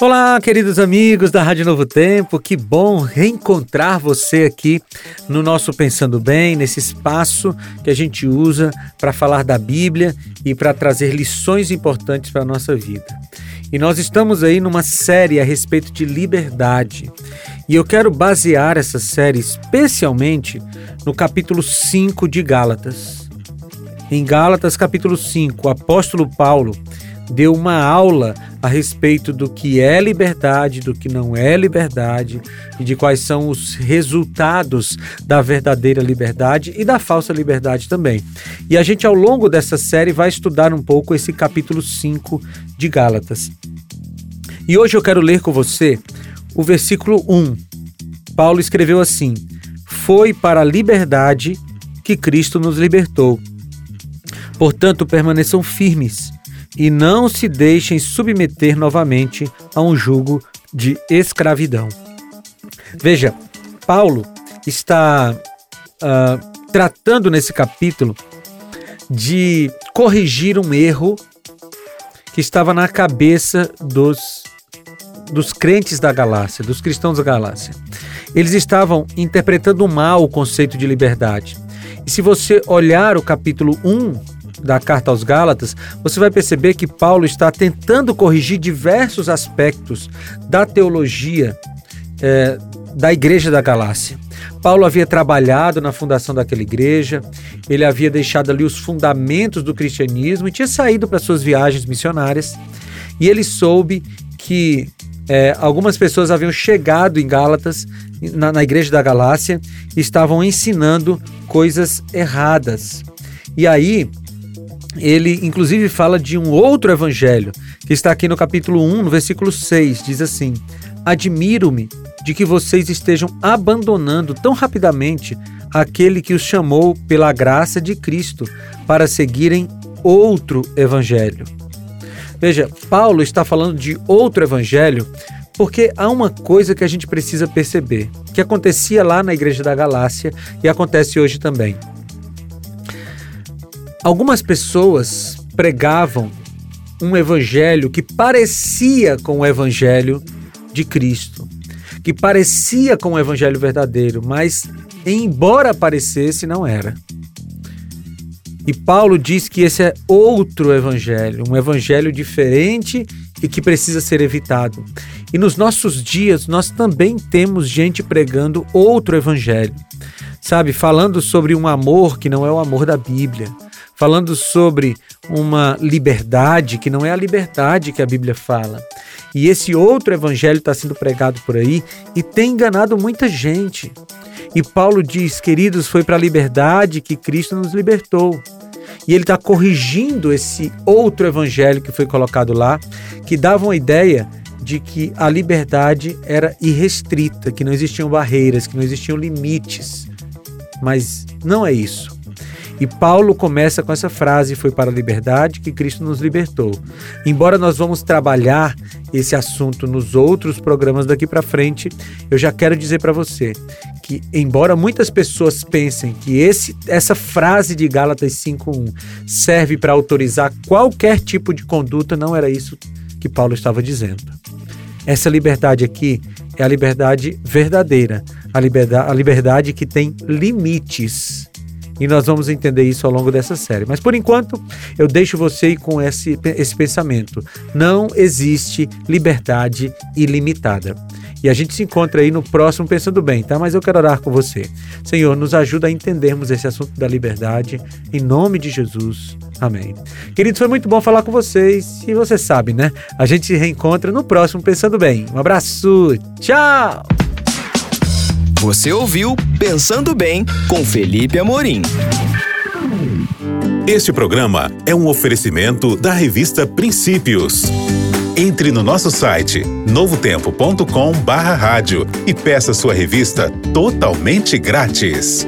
Olá, queridos amigos da Rádio Novo Tempo, que bom reencontrar você aqui no nosso Pensando Bem, nesse espaço que a gente usa para falar da Bíblia e para trazer lições importantes para a nossa vida. E nós estamos aí numa série a respeito de liberdade. E eu quero basear essa série especialmente no capítulo 5 de Gálatas. Em Gálatas, capítulo 5, o apóstolo Paulo deu uma aula a respeito do que é liberdade, do que não é liberdade e de quais são os resultados da verdadeira liberdade e da falsa liberdade também. E a gente, ao longo dessa série, vai estudar um pouco esse capítulo 5 de Gálatas. E hoje eu quero ler com você o versículo 1. Paulo escreveu assim: Foi para a liberdade que Cristo nos libertou. Portanto, permaneçam firmes e não se deixem submeter novamente a um jugo de escravidão. Veja, Paulo está uh, tratando nesse capítulo de corrigir um erro que estava na cabeça dos, dos crentes da Galácia, dos cristãos da Galácia. Eles estavam interpretando mal o conceito de liberdade. E se você olhar o capítulo 1 da carta aos Gálatas, você vai perceber que Paulo está tentando corrigir diversos aspectos da teologia é, da igreja da Galácia. Paulo havia trabalhado na fundação daquela igreja, ele havia deixado ali os fundamentos do cristianismo e tinha saído para suas viagens missionárias. E ele soube que é, algumas pessoas haviam chegado em Gálatas, na, na igreja da Galácia, e estavam ensinando coisas erradas. E aí, ele inclusive fala de um outro evangelho, que está aqui no capítulo 1, no versículo 6, diz assim: Admiro-me de que vocês estejam abandonando tão rapidamente aquele que os chamou pela graça de Cristo para seguirem outro evangelho. Veja, Paulo está falando de outro evangelho porque há uma coisa que a gente precisa perceber, que acontecia lá na igreja da Galácia e acontece hoje também. Algumas pessoas pregavam um evangelho que parecia com o evangelho de Cristo, que parecia com o evangelho verdadeiro, mas embora parecesse, não era. E Paulo diz que esse é outro evangelho, um evangelho diferente e que precisa ser evitado. E nos nossos dias nós também temos gente pregando outro evangelho, sabe, falando sobre um amor que não é o amor da Bíblia falando sobre uma liberdade que não é a liberdade que a Bíblia fala. E esse outro evangelho está sendo pregado por aí e tem enganado muita gente. E Paulo diz, queridos, foi para a liberdade que Cristo nos libertou. E ele está corrigindo esse outro evangelho que foi colocado lá, que dava uma ideia de que a liberdade era irrestrita, que não existiam barreiras, que não existiam limites. Mas não é isso. E Paulo começa com essa frase: Foi para a liberdade que Cristo nos libertou. Embora nós vamos trabalhar esse assunto nos outros programas daqui para frente, eu já quero dizer para você que, embora muitas pessoas pensem que esse, essa frase de Gálatas 5:1 serve para autorizar qualquer tipo de conduta, não era isso que Paulo estava dizendo. Essa liberdade aqui é a liberdade verdadeira, a liberdade, a liberdade que tem limites. E nós vamos entender isso ao longo dessa série. Mas por enquanto, eu deixo você com esse, esse pensamento. Não existe liberdade ilimitada. E a gente se encontra aí no próximo Pensando Bem, tá? Mas eu quero orar com você. Senhor, nos ajuda a entendermos esse assunto da liberdade. Em nome de Jesus. Amém. Queridos, foi muito bom falar com vocês. E você sabe, né? A gente se reencontra no próximo Pensando Bem. Um abraço. Tchau! Você ouviu Pensando Bem com Felipe Amorim. Este programa é um oferecimento da revista Princípios. Entre no nosso site novotempo.com/rádio e peça sua revista totalmente grátis.